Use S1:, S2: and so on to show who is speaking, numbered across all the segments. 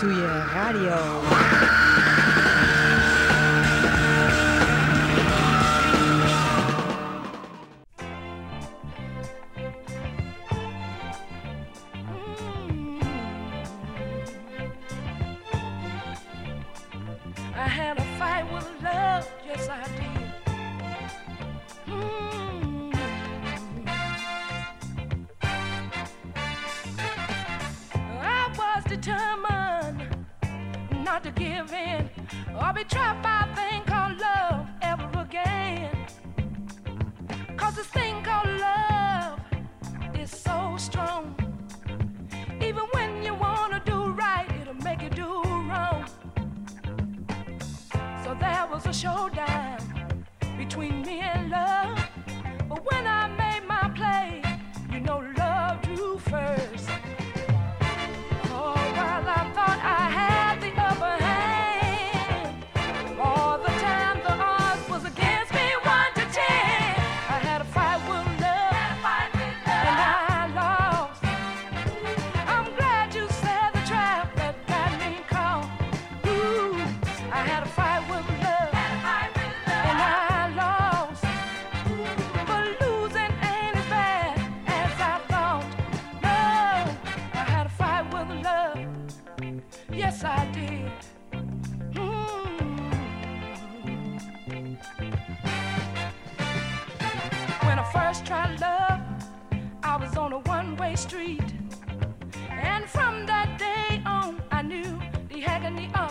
S1: doe je radio. And from that day on, I knew the agony of.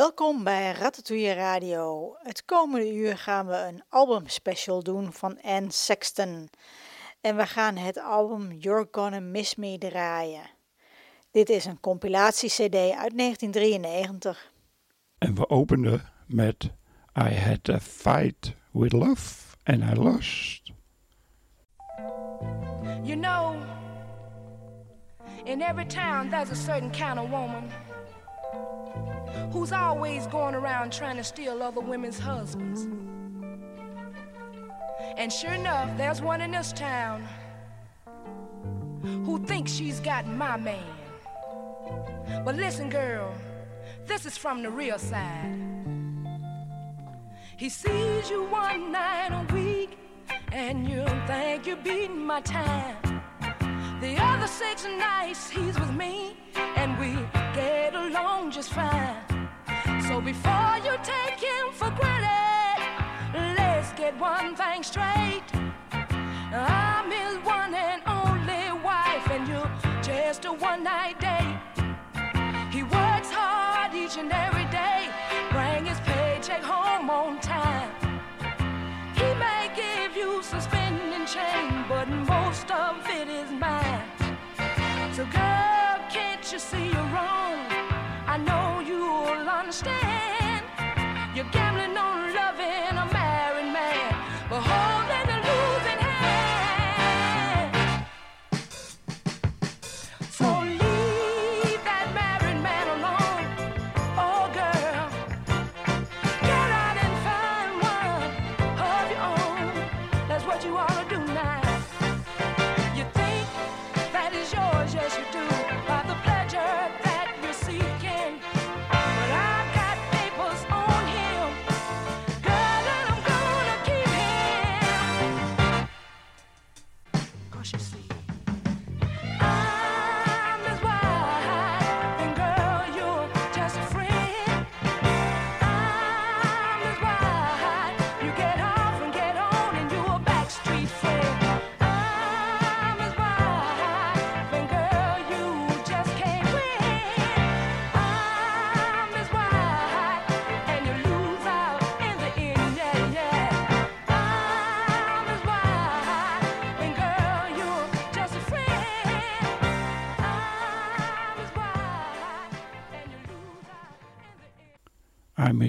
S2: Welkom bij Ratatouille Radio. Het komende uur gaan we een albumspecial doen van Anne Sexton. En we gaan het album You're Gonna Miss Me draaien. Dit is een compilatie-cd uit 1993.
S3: En we openden met I Had a Fight with Love and I Lost.
S1: You know, in every town there's a certain kind of woman... who's always going around trying to steal other women's husbands. And sure enough, there's one in this town who thinks she's got my man. But listen, girl, this is from the real side. He sees you one night a week, and you think you're beating my time. The other six are nice, he's with me, and we get along just fine. So before you take him for granted, let's get one thing straight. I'm his one and only wife, and you're just a one night date. He works hard each and every So girl, can't you see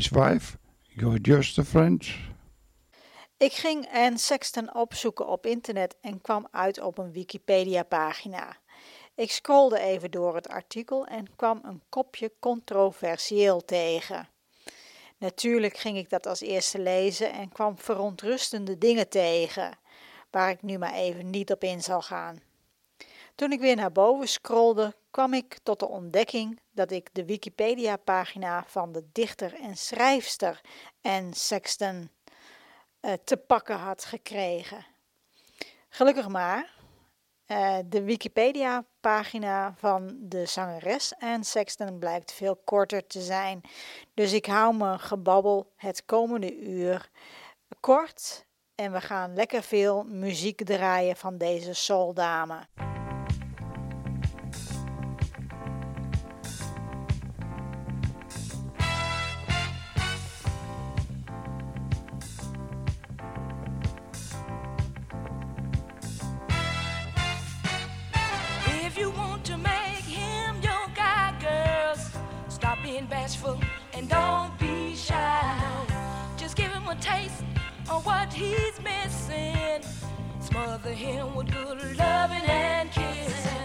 S1: his wife, Just a Friend.
S2: Ik ging Anne Sexton opzoeken op internet en kwam uit op een Wikipedia-pagina. Ik scrolde even door het artikel en kwam een kopje controversieel tegen. Natuurlijk ging ik dat als eerste lezen en kwam verontrustende dingen tegen, waar ik nu maar even niet op in zal gaan. Toen ik weer naar boven scrolde, kwam ik tot de ontdekking dat ik de Wikipedia-pagina van de dichter en schrijfster en Sexton eh, te pakken had gekregen. Gelukkig maar, eh, de Wikipedia-pagina van de zangeres en Sexton blijkt veel korter te zijn. Dus ik hou mijn gebabbel het komende uur kort en we gaan lekker veel muziek draaien van deze soldame.
S1: being bashful and don't be shy. Just give him a taste of what he's missing. Smother him with good loving and kissing.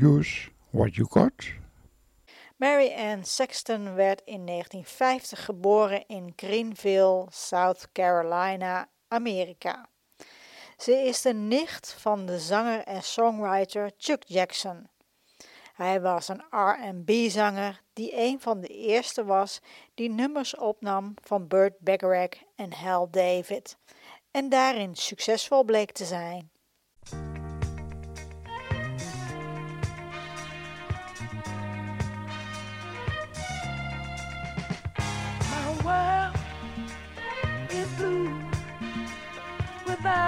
S1: use what you got?
S2: Mary Ann Sexton werd in 1950 geboren in Greenville, South Carolina, Amerika. Ze is de nicht van de zanger en songwriter Chuck Jackson. Hij was een R&B-zanger die een van de eerste was die nummers opnam van Burt Bacharach en Hal David en daarin succesvol bleek te zijn.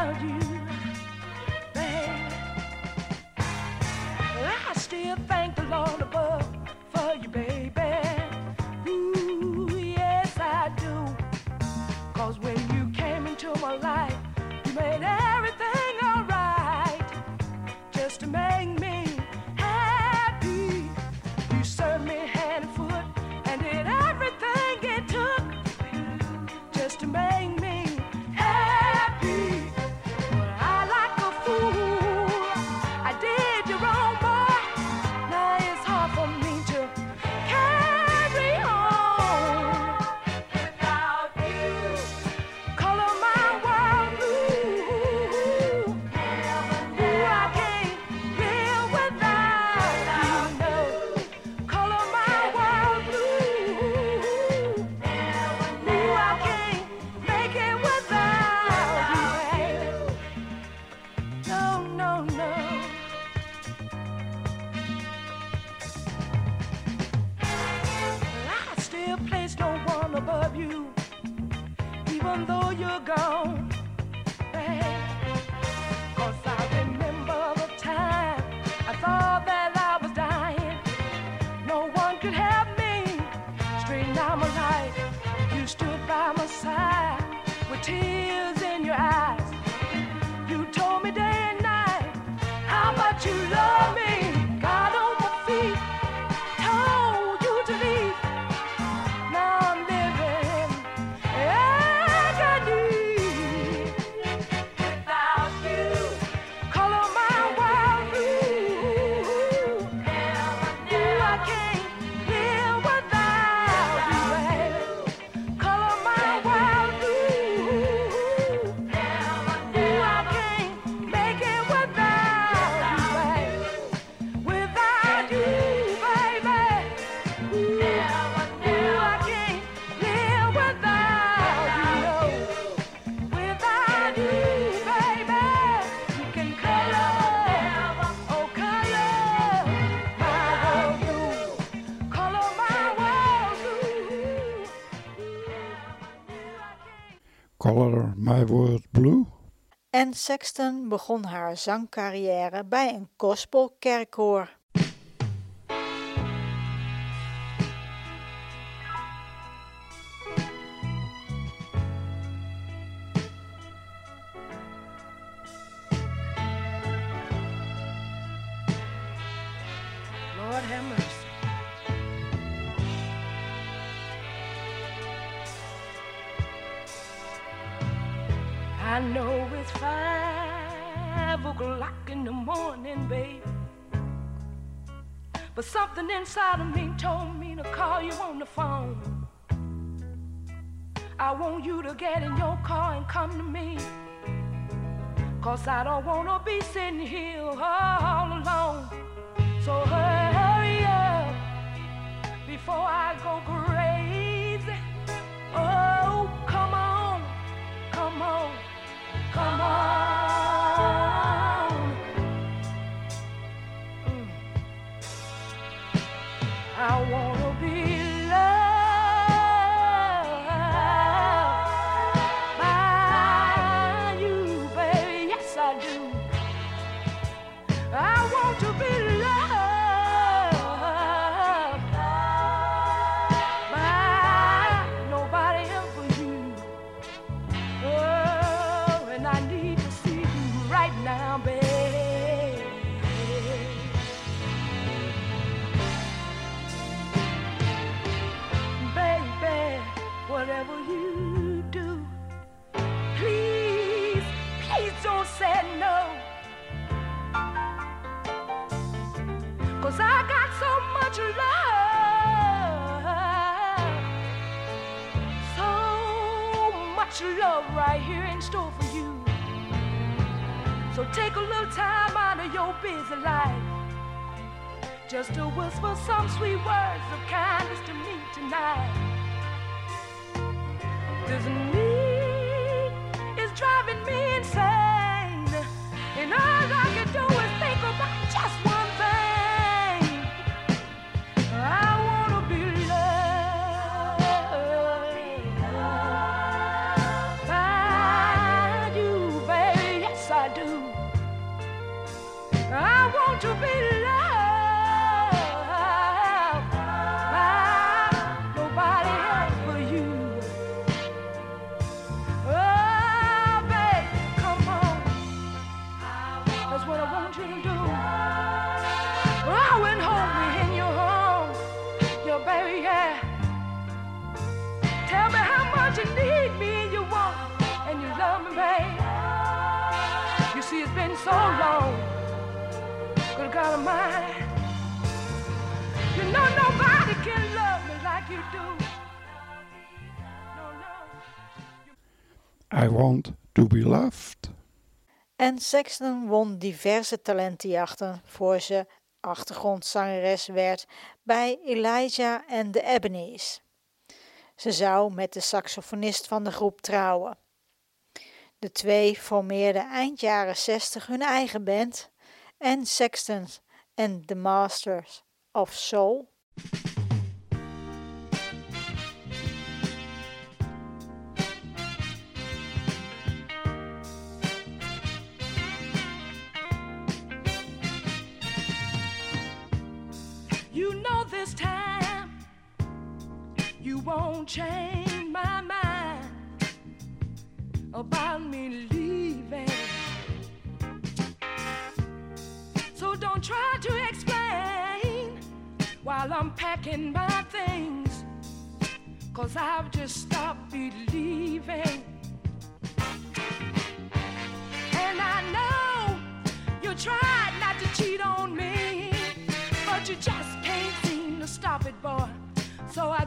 S1: about you. My World Blue.
S2: En Sexton begon haar zangcarrière bij een gospelkerkkoor.
S1: inside of me told me to call you on the phone. I want you to get in your car and come to me. Cause I don't wanna be sitting here all alone. So hey. Just to whisper some sweet words
S2: Sexton won diverse talentenjachten voor ze achtergrondzangeres werd bij Elijah en de Ebonies. Ze zou met de saxofonist van de groep trouwen. De twee formeerden eind jaren 60 hun eigen band en Sexton en The Masters of Soul.
S1: Won't change my mind about me leaving. So don't try to explain while I'm packing my things. Cause I've just stopped believing. And I know you tried not to cheat on me, but you just can't seem to stop it, boy. So I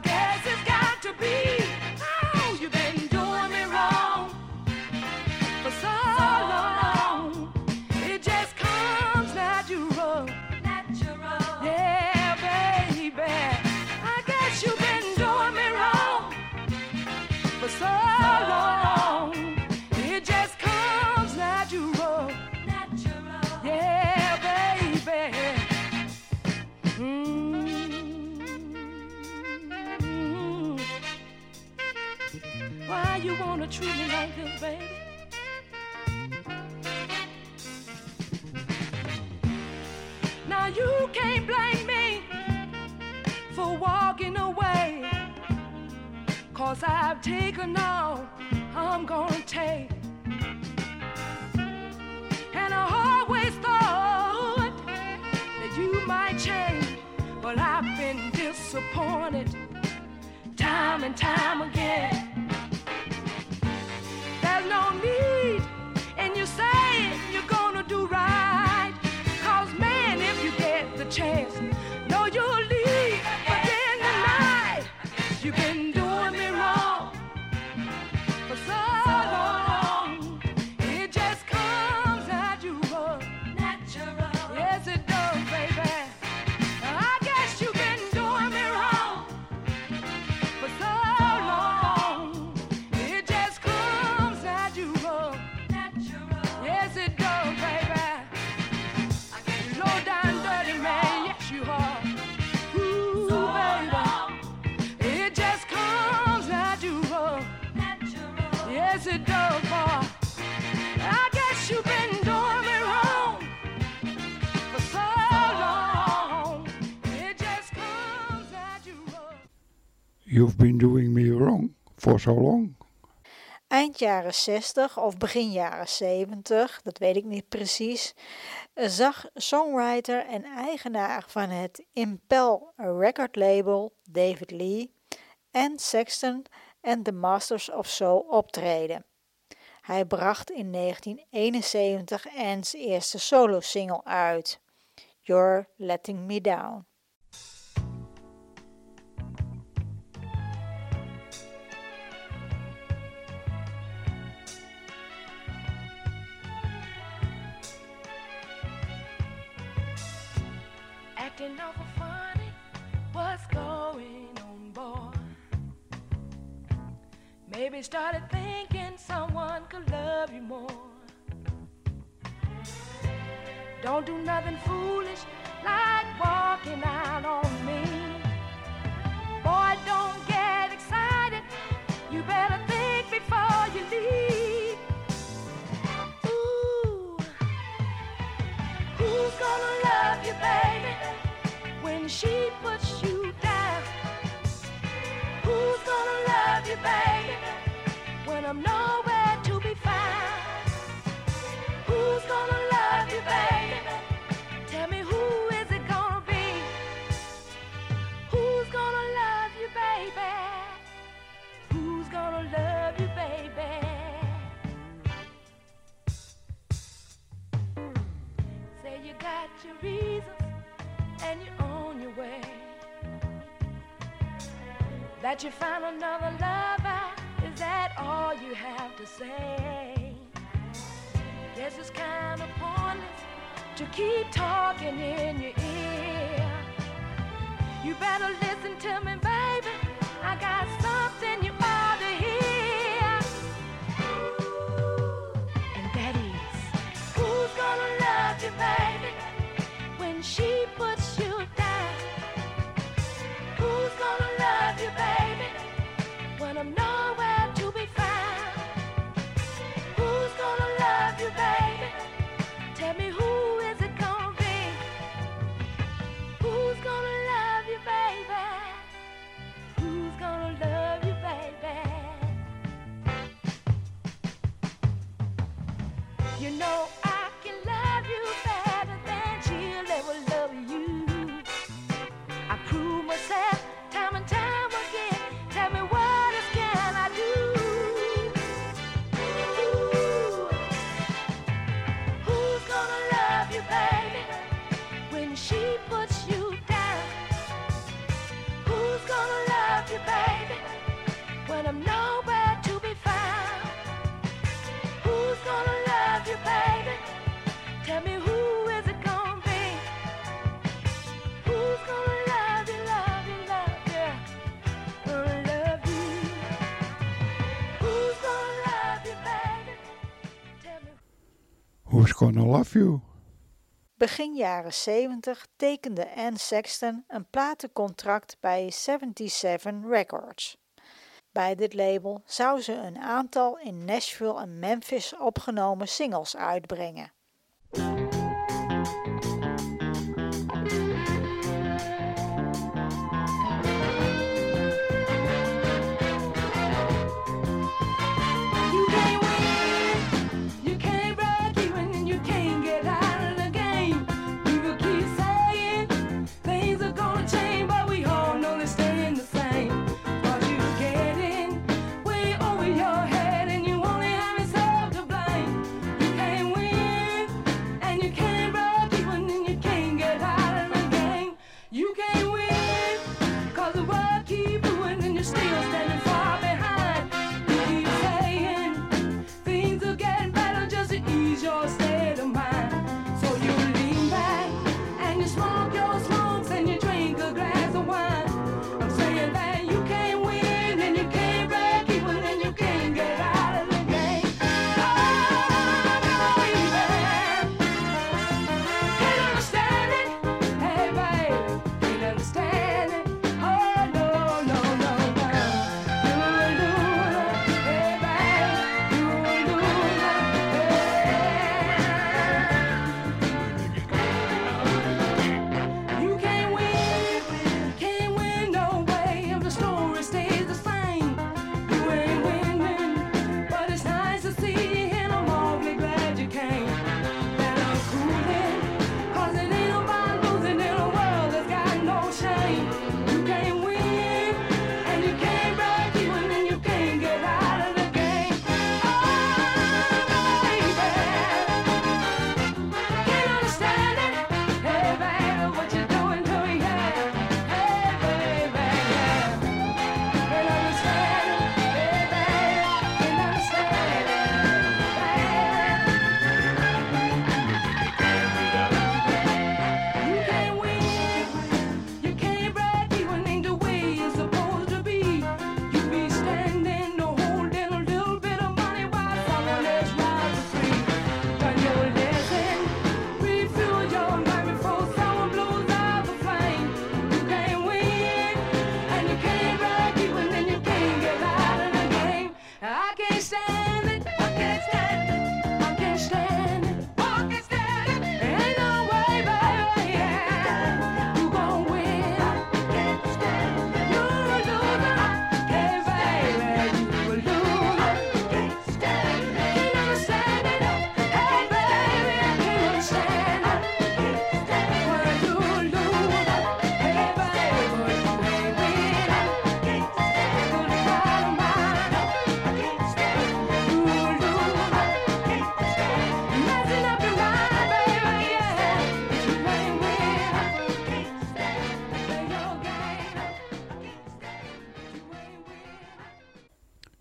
S1: Cause I've taken all I'm gonna take. And I always thought that you might change, but I've been disappointed time and time again. You've been doing me wrong for so long.
S2: Eind jaren 60 of begin jaren 70, dat weet ik niet precies, zag songwriter en eigenaar van het Impel record label David Lee en Sexton en The Masters of Soul optreden. Hij bracht in 1971 Anne's eerste solo-single uit, You're Letting Me Down.
S1: acting awful funny. What's going on, boy? Maybe started thinking someone could love you more. Don't do nothing foolish like walking out on me. Boy, don't get excited. You better think before you leave. Ooh, who's gonna love you, baby? when she puts you down? Who's gonna love you, baby, when I'm nowhere to be found? Who's gonna love you, baby? that you found another lover? Is that all you have to say? Guess it's kind of pointless to keep talking in your ear. You better listen to me. Who's Gonna Love You?
S2: Begin jaren 70 tekende Anne Sexton een platencontract bij 77 Records. Bij dit label zou ze een aantal in Nashville en Memphis opgenomen singles uitbrengen.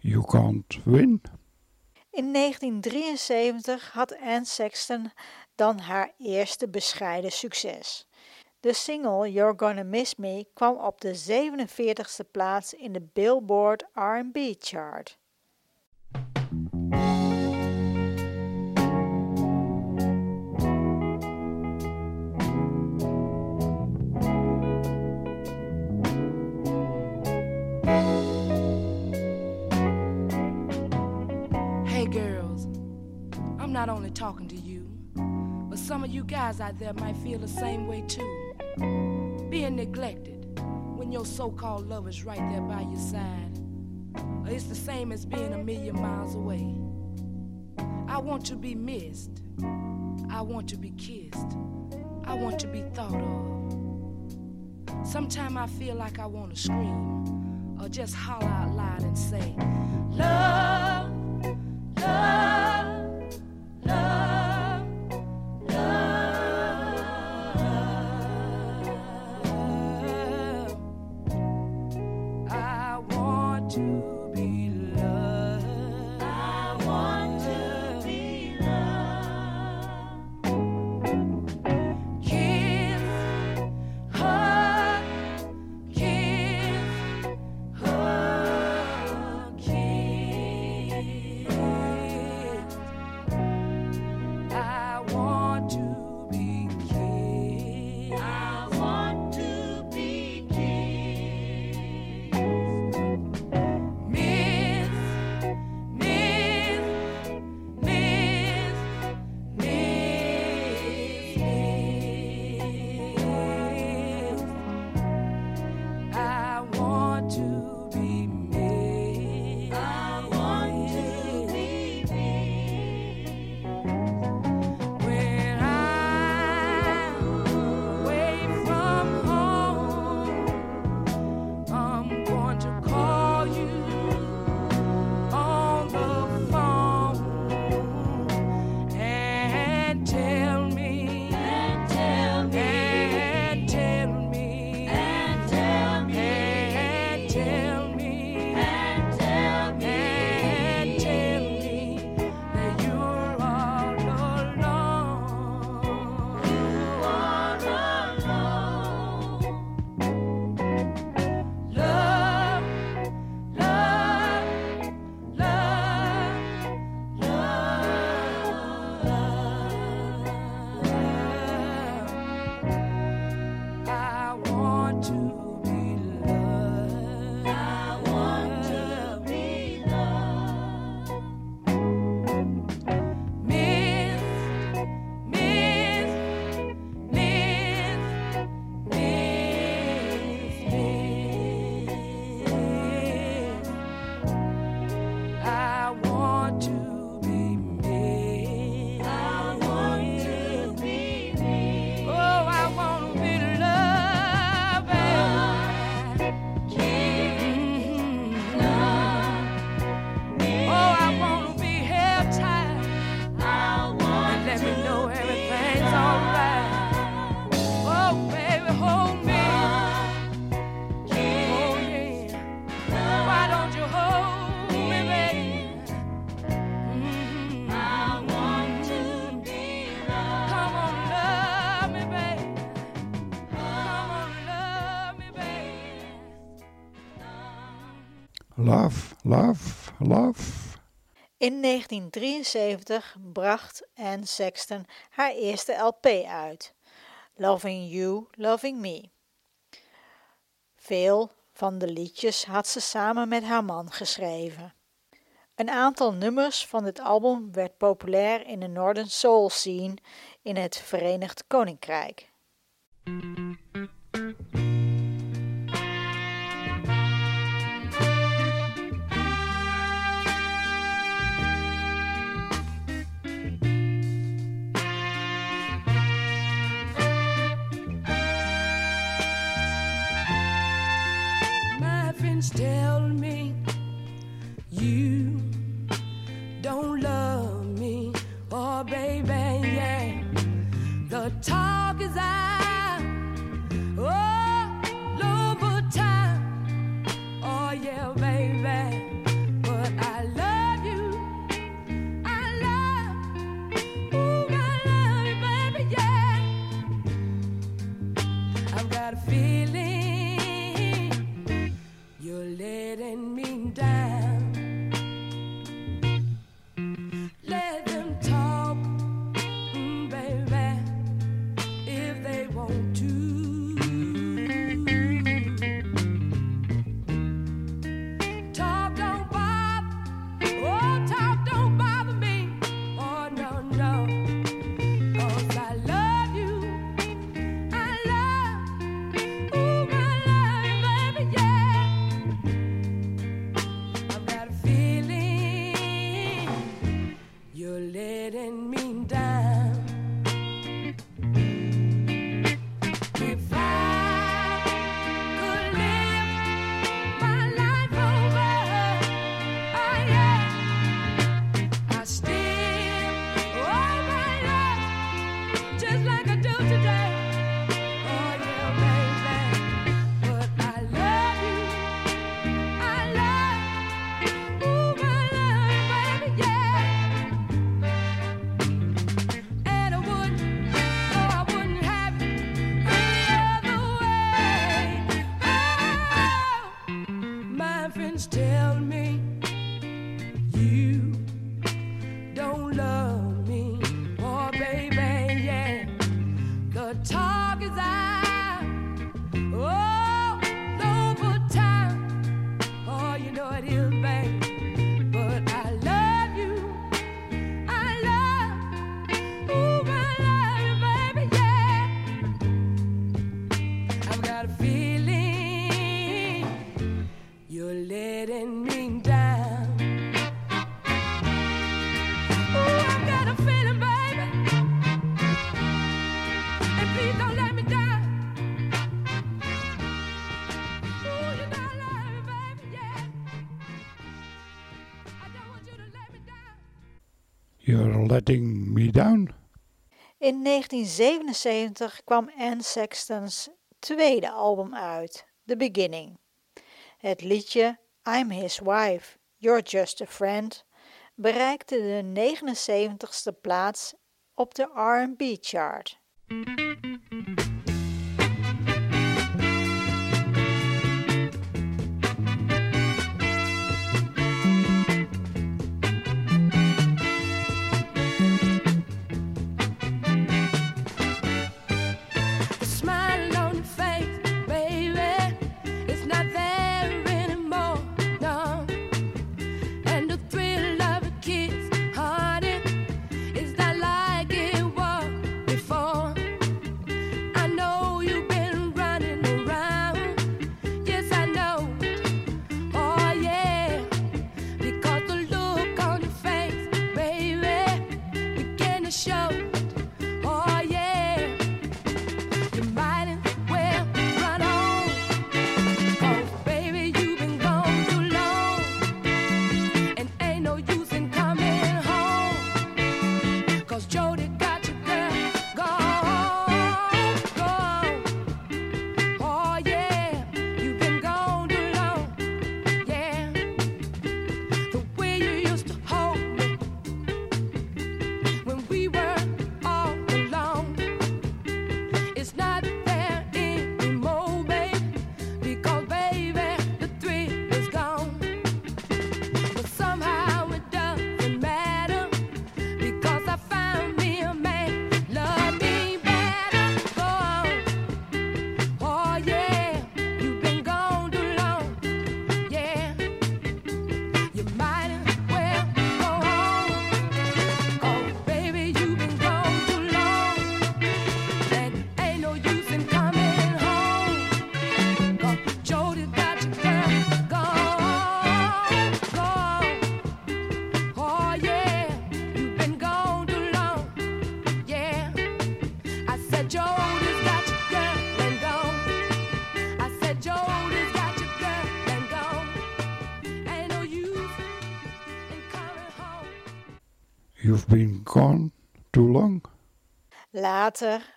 S1: You Can't Win.
S2: In 1973 had Anne Sexton dan haar eerste bescheiden succes. De single You're Gonna Miss Me kwam op de 47ste plaats in de Billboard R&B chart.
S1: Not only talking to you, but some of you guys out there might feel the same way too. Being neglected when your so called lover's right there by your side. It's the same as being a million miles away. I want to be missed. I want to be kissed. I want to be thought of. Sometimes I feel like I want to scream or just holler out loud and say, Love, love, Love, love.
S2: In 1973 bracht Anne Sexton haar eerste LP uit, Loving You, Loving Me. Veel van de liedjes had ze samen met haar man geschreven. Een aantal nummers van dit album werd populair in de Northern Soul scene in het Verenigd Koninkrijk.
S1: In 1977 kwam Anne Sexton's tweede album uit, The Beginning. Het liedje I'm His Wife, You're Just a Friend bereikte de 79ste plaats op de R&B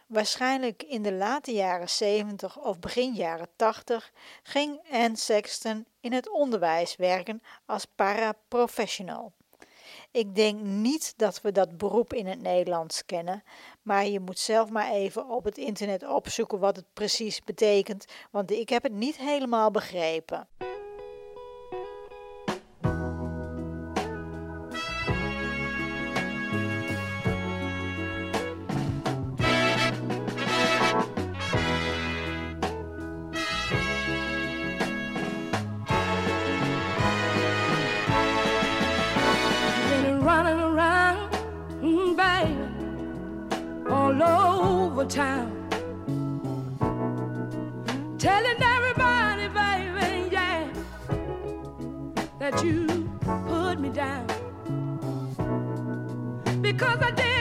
S1: Waarschijnlijk in de late jaren 70 of begin jaren 80, ging Anne Sexton in het onderwijs werken als paraprofessional. Ik denk niet dat we dat beroep in het Nederlands kennen, maar je moet zelf maar even op het internet opzoeken wat het precies betekent, want ik heb het niet helemaal begrepen.
S4: Over town. Telling everybody, baby, yeah, that you put me down. Because I did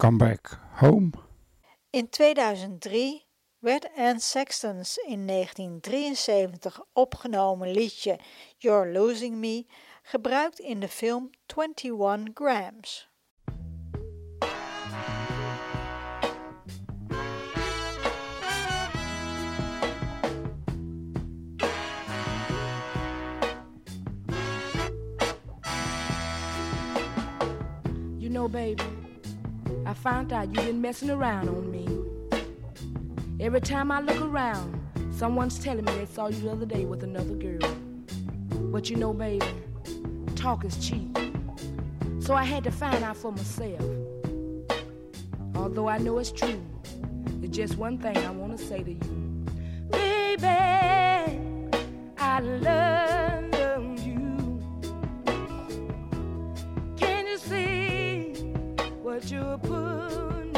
S3: Come Back Home.
S1: In 2003 werd Anne Sexton's in 1973 opgenomen liedje You're Losing Me gebruikt in de film 21 Grams.
S3: You know, baby. I found out you've been messing around on me. Every time I look around, someone's telling me they saw you the other day with another girl. But you know, baby, talk is cheap. So I had to find out for myself. Although I know it's true, there's just one thing I want to say to you. Baby, I love you
S1: put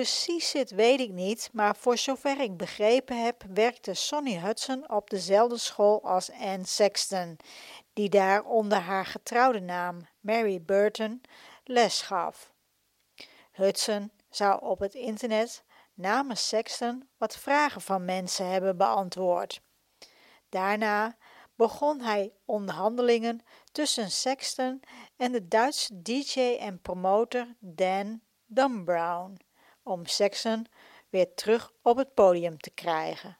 S1: precies zit, weet ik niet, maar voor zover ik begrepen heb, werkte Sonny Hudson op dezelfde school als Anne Sexton,
S2: die daar onder haar getrouwde naam Mary Burton les gaf. Hudson zou op het internet namens Sexton wat vragen van mensen hebben beantwoord. Daarna begon hij onderhandelingen tussen Sexton en de Duitse DJ en promotor Dan Dumbrown om seksen weer terug op het podium te krijgen.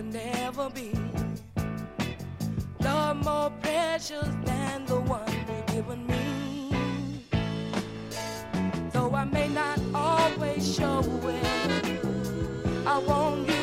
S1: could never be. love more precious than the one you've given me. Though I may not always show it, I want you.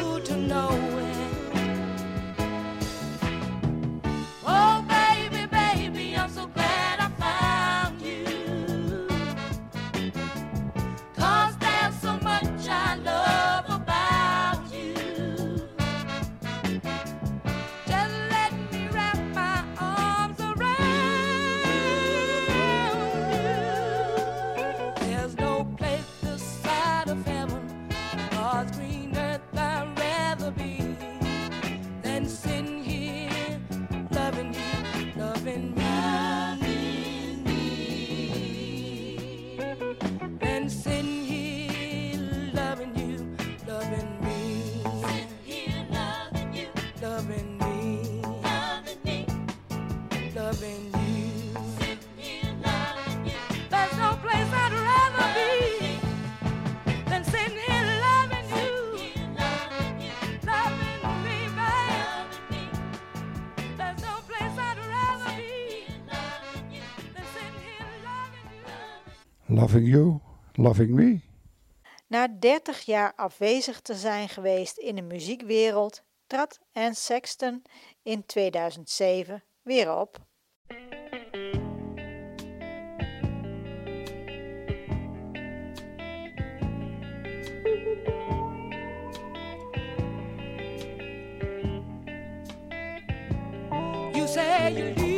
S1: Loving You, Loving Me.
S2: Na 30 jaar afwezig te zijn geweest in de muziekwereld, trad Anne Sexton in 2007 weer op.
S1: You say you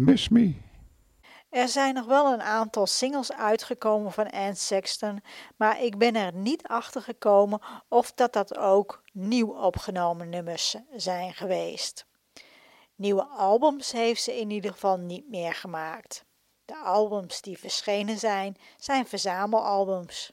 S1: Miss Me. Er zijn nog wel een aantal singles uitgekomen van Anne Sexton, maar ik ben er niet achter gekomen of dat dat ook nieuw opgenomen nummers zijn geweest. Nieuwe albums heeft ze in ieder geval niet meer gemaakt. De albums die verschenen zijn, zijn verzamelalbums.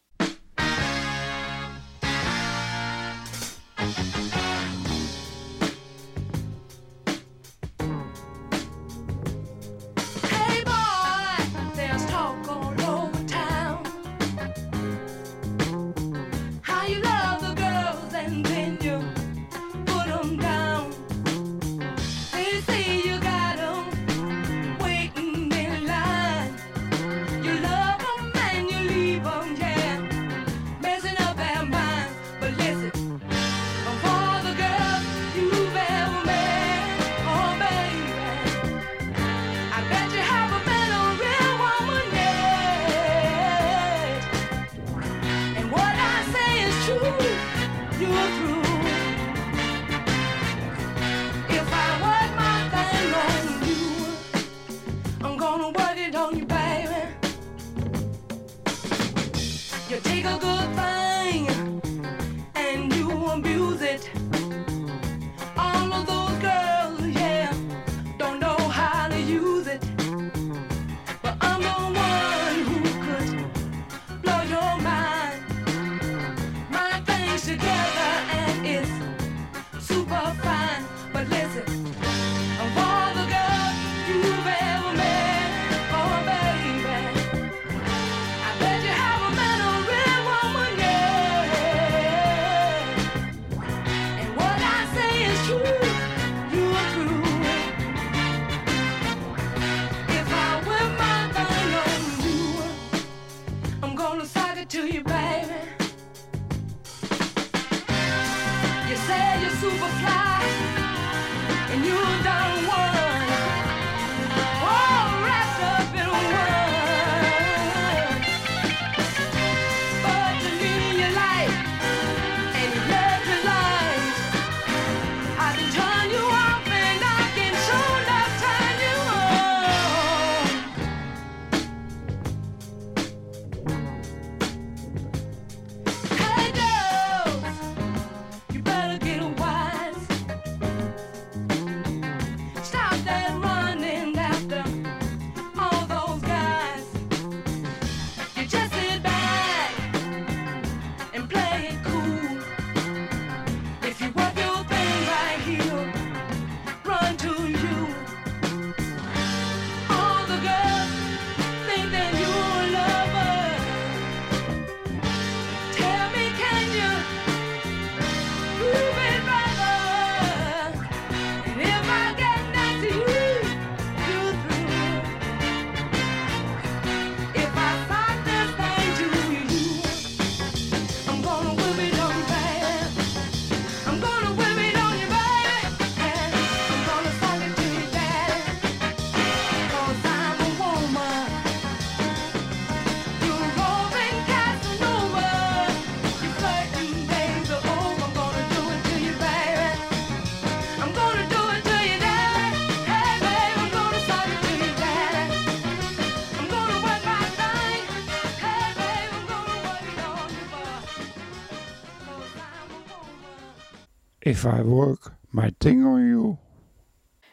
S5: If I work my thing on you.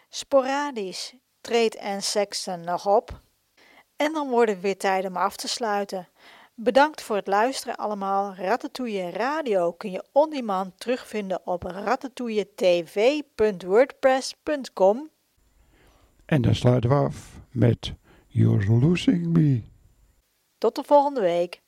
S1: Sporadisch treedt Anne Sexton nog op. En dan wordt het weer tijd om af te sluiten. Bedankt voor het luisteren allemaal. Ratatouille Radio kun je on demand terugvinden op ratatouilletv.wordpress.com.
S3: En dan sluiten we af met You're Losing Me.
S1: Tot de volgende week.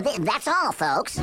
S6: That's all, folks.